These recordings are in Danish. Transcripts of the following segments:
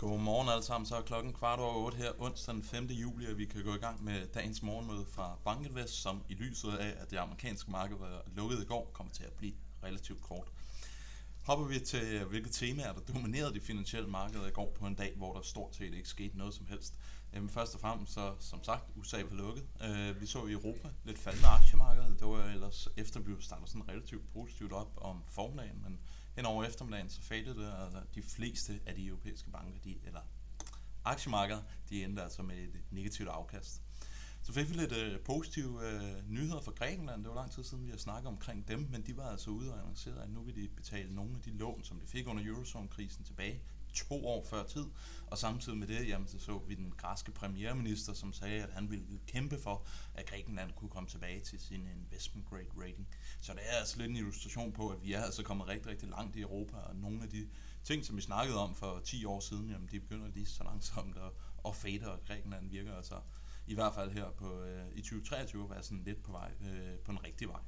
Godmorgen alle sammen, så er klokken kvart over 8 her onsdag den 5. juli, og vi kan gå i gang med dagens morgenmøde fra Bankinvest, som i lyset af, at det amerikanske marked var lukket i går, kommer til at blive relativt kort. Hopper vi til, hvilke temaer, der dominerede de finansielle markeder i går på en dag, hvor der stort set ikke skete noget som helst. Jamen først og fremmest, så som sagt, USA var lukket. Uh, vi så i Europa lidt faldende aktiemarkeder. Det var ellers efter, vi startede sådan relativt positivt op om formiddagen, men hen over eftermiddagen, så faldt det, altså de fleste af de europæiske banker, de, eller aktiemarkeder, de endte altså med et negativt afkast. Så fik vi lidt øh, positive øh, nyheder fra Grækenland. Det var lang tid siden, vi har snakket omkring dem, men de var altså ude og annoncere, at nu vil de betale nogle af de lån, som de fik under Eurozone-krisen tilbage to år før tid. Og samtidig med det, jamen, så, så vi den græske premierminister, som sagde, at han ville kæmpe for, at Grækenland kunne komme tilbage til sin investment grade rating. Så det er altså lidt en illustration på, at vi er altså kommet rigtig, rigtig langt i Europa, og nogle af de ting, som vi snakkede om for 10 år siden, jamen, de begynder lige så langsomt at, at fade, og Grækenland virker altså i hvert fald her på, øh, i 2023 at være sådan lidt på vej, øh, på en rigtig vej.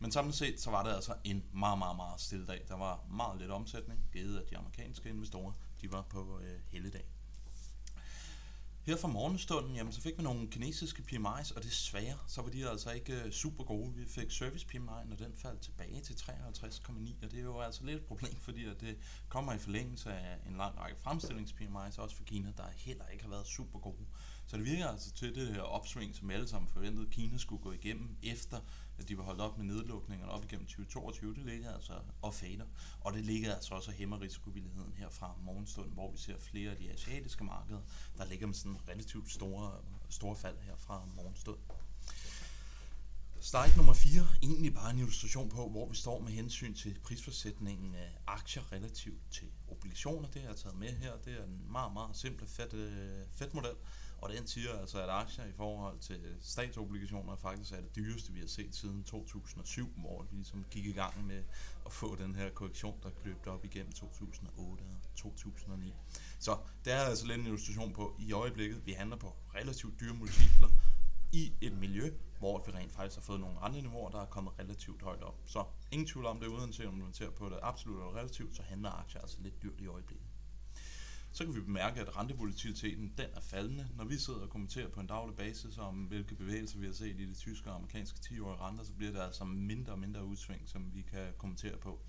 Men samlet set, så var det altså en meget, meget, meget stille dag. Der var meget lidt omsætning, givet at de amerikanske investorer, de var på øh, helligdag. Her fra morgenstunden, jamen, så fik vi nogle kinesiske PMI's, og desværre, så var de altså ikke øh, super gode. Vi fik service PMI, og den faldt tilbage til 53,9, og det er jo altså lidt et problem, fordi at det kommer i forlængelse af en lang række fremstillings PMI's, også for Kina, der heller ikke har været super gode. Så det virker altså til det her opsving, som alle sammen forventede, at Kina skulle gå igennem, efter at de var holdt op med nedlukningerne op igennem 2022. Det ligger altså og fader. Og det ligger altså også og hæmmer risikovilligheden her fra morgenstunden, hvor vi ser flere af de asiatiske markeder, der ligger med sådan relativt store, store fald her fra morgenstunden. Slide nummer 4, egentlig bare en illustration på, hvor vi står med hensyn til prisforsætningen af aktier relativt til obligationer. Det har jeg taget med her. Det er en meget, meget simpel fed, øh, fed model. Og den siger altså, at aktier i forhold til statsobligationer faktisk er det dyreste, vi har set siden 2007, hvor vi ligesom gik i gang med at få den her korrektion, der kløbte op igennem 2008 og 2009. Så det er altså lidt en illustration på, i øjeblikket, vi handler på relativt dyre multipler i et miljø, hvor vi rent faktisk har fået nogle andre niveauer, der er kommet relativt højt op. Så ingen tvivl om det, uanset om man ser på det absolut eller relativt, så handler aktier altså lidt dyrt i øjeblikket så kan vi bemærke, at rentevolatiliteten den er faldende. Når vi sidder og kommenterer på en daglig basis om, hvilke bevægelser vi har set i de tyske og amerikanske 10-årige renter, så bliver der altså mindre og mindre udsving, som vi kan kommentere på.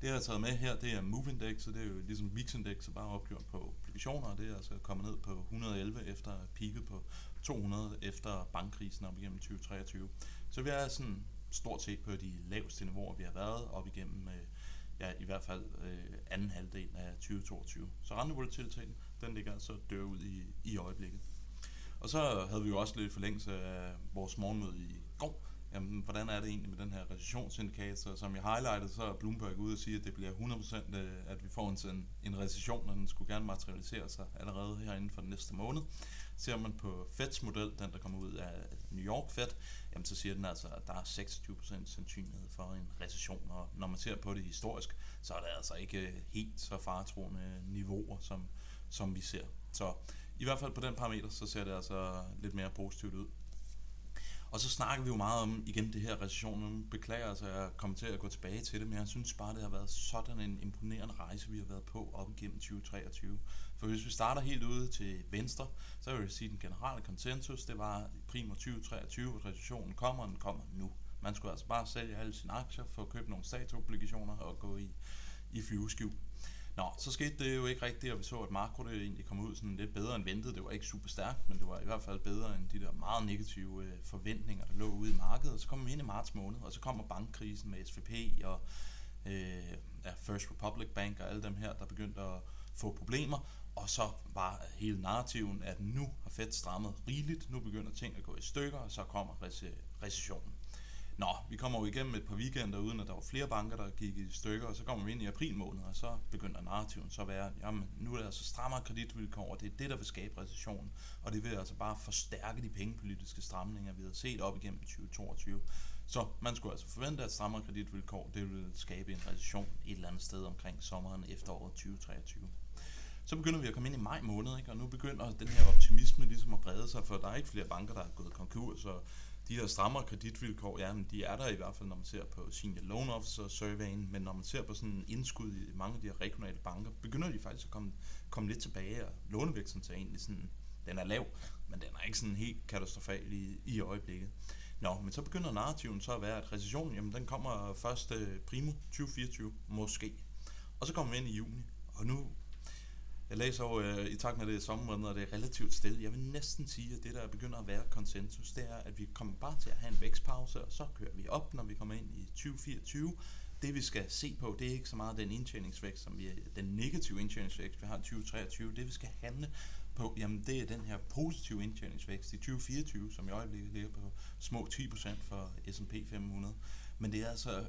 Det, jeg har taget med her, det er Move Index, så det er jo ligesom VIX Index, bare opgjort på obligationer, og det er altså kommet ned på 111 efter peaket på 200 efter bankkrisen op igennem 2023. Så vi er sådan stort set på de laveste niveauer, vi har været op igennem øh, hvert fald øh, anden halvdel af 2022. Så rentevolatiliteten, den ligger altså dør ud i, i øjeblikket. Og så havde vi jo også lidt forlængelse af vores morgenmøde i går. Jamen, hvordan er det egentlig med den her recessionsindikator? Som jeg highlightede, så er Bloomberg ude og sige, at det bliver 100% øh, at vi får en, en recession, og den skulle gerne materialisere sig allerede her inden for den næste måned. Ser man på Feds model, den der kommer ud af New York Fed, jamen så siger den altså, at der er 26% sandsynlighed for en recession. Og når man ser på det historisk, så er det altså ikke øh, helt så faretroende niveauer, som, som vi ser. Så i hvert fald på den parameter, så ser det altså lidt mere positivt ud. Og så snakker vi jo meget om igen det her recession. Beklager altså, jeg kommer til at gå tilbage til det, men jeg synes bare, det har været sådan en imponerende rejse, vi har været på op igennem 2023. For hvis vi starter helt ude til venstre, så vil jeg sige, at den generelle konsensus, det var primo 2023, at recessionen kommer, og den kommer nu. Man skulle altså bare sælge alle sine aktier, få købt nogle statsobligationer og gå i, i flyveskjul. Nå, så skete det jo ikke rigtigt, og vi så, at makro det egentlig kom ud sådan lidt bedre end ventet. Det var ikke super stærkt, men det var i hvert fald bedre end de der meget negative øh, forventninger, der lå ude i markedet. Så kom vi ind i marts måned, og så kommer bankkrisen med SVP og øh, ja, First Republic Bank og alle dem her, der begyndte at få problemer. Og så var hele narrativen, at nu har Fed strammet rigeligt, nu begynder ting at gå i stykker, og så kommer recessionen. Nå, vi kommer jo igennem et par weekender, uden at der var flere banker, der gik i stykker, og så kommer vi ind i april måned, og så begynder narrativen så at være, jamen nu er der altså strammere kreditvilkår, og det er det, der vil skabe recession, og det vil altså bare forstærke de pengepolitiske stramninger, vi har set op igennem 2022. Så man skulle altså forvente, at strammere kreditvilkår, det vil skabe en recession et eller andet sted omkring sommeren efteråret 2023 så begynder vi at komme ind i maj måned, ikke? og nu begynder den her optimisme ligesom at brede sig, for der er ikke flere banker, der er gået konkurs, og de her strammere kreditvilkår, ja, men de er der i hvert fald, når man ser på Senior Loan Officer surveyen, men når man ser på sådan en indskud i mange af de her regionale banker, begynder de faktisk at komme, komme lidt tilbage, og lånevirksomheden er egentlig sådan, den er lav, men den er ikke sådan helt katastrofal i, i øjeblikket. Nå, men så begynder narrativen så at være, at recessionen, jamen den kommer først øh, primo 2024, måske. Og så kommer vi ind i juni, og nu jeg læser jo øh, i takt med det sommermåned, og det er relativt stille. Jeg vil næsten sige, at det der begynder at være konsensus, det er, at vi kommer bare til at have en vækstpause, og så kører vi op, når vi kommer ind i 2024. Det vi skal se på, det er ikke så meget den indtjeningsvækst, som vi, den negative indtjeningsvækst, vi har i 2023. Det vi skal handle på, jamen det er den her positive indtjeningsvækst i 2024, som i øjeblikket ligger på små 10% for S&P 500. Men det er altså,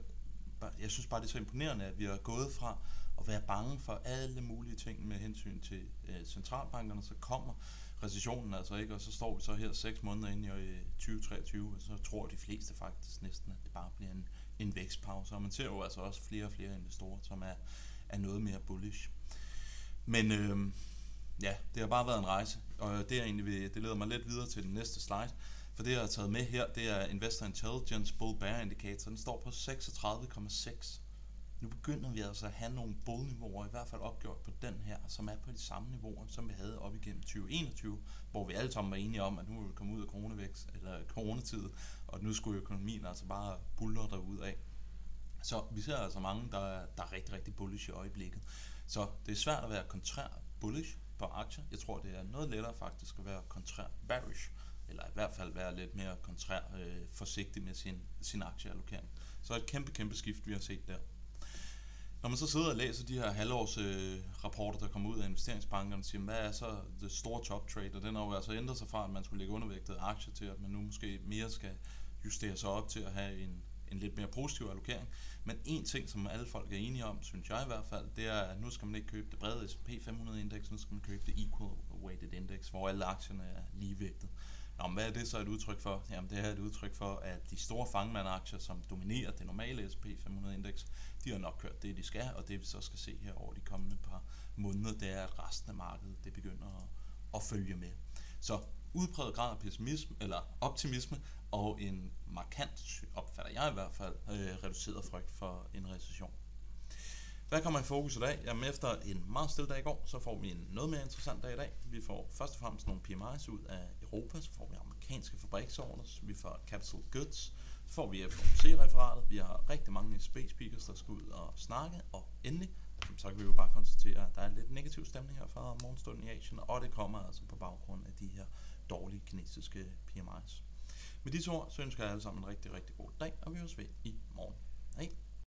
jeg synes bare, det er så imponerende, at vi har gået fra at være bange for alle mulige ting med hensyn til øh, centralbankerne, så kommer recessionen altså ikke, og så står vi så her seks måneder ind i øh, 2023, og så tror de fleste faktisk næsten, at det bare bliver en, en vækstpause, og man ser jo altså også flere og flere investorer, som er, er noget mere bullish. Men øh, ja, det har bare været en rejse, og det, er egentlig det leder mig lidt videre til den næste slide, for det jeg har taget med her, det er Investor Intelligence Bull Bear Indicator, den står på 36,6 nu begynder vi altså at have nogle bullniveauer, i hvert fald opgjort på den her, som er på de samme niveauer, som vi havde op igennem 2021, hvor vi alle sammen var enige om, at nu ville vi komme ud af coronavækst, eller coronatid, og nu skulle økonomien altså bare buller derud af. Så vi ser altså mange, der er, der er rigtig, rigtig bullish i øjeblikket. Så det er svært at være kontrær bullish på aktier. Jeg tror, det er noget lettere faktisk at være kontrær bearish, eller i hvert fald være lidt mere kontrær øh, forsigtig med sin, sin aktieallokering. Så et kæmpe, kæmpe skift, vi har set der. Når man så sidder og læser de her halvårs øh, rapporter, der kommer ud af investeringsbankerne, siger, hvad er så det store top trade? Og den har jo altså ændret sig fra, at man skulle lægge undervægtet aktier til, at man nu måske mere skal justere sig op til at have en, en lidt mere positiv allokering. Men en ting, som alle folk er enige om, synes jeg i hvert fald, det er, at nu skal man ikke købe det brede S&P 500 indeks, nu skal man købe det equal weighted index, hvor alle aktierne er ligevægtet. Nå, men hvad er det så et udtryk for? Jamen det er et udtryk for, at de store fangmandaktier, som dominerer det normale S&P 500 indeks, de har nok kørt det, de skal, og det vi så skal se her over de kommende par måneder, det er, at resten af markedet det begynder at, at følge med. Så udpræget grad af pessimisme, eller optimisme, og en markant, opfatter jeg i hvert fald, øh, reduceret frygt for en recession. Hvad kommer i fokus i dag? Jamen efter en meget stille dag i går, så får vi en noget mere interessant dag i dag. Vi får først og fremmest nogle PMI's ud af Europa, så får vi amerikanske fabriksorders, vi får capital goods, så får vi FOMC-referatet, vi har rigtig mange space speakers, der skal ud og snakke, og endelig, så kan vi jo bare konstatere, at der er lidt negativ stemning her fra morgenstunden i Asien, og det kommer altså på baggrund af de her dårlige kinesiske PMI's. Med disse ord, så ønsker jeg alle sammen en rigtig, rigtig god dag, og vi høres ved i morgen. Hej!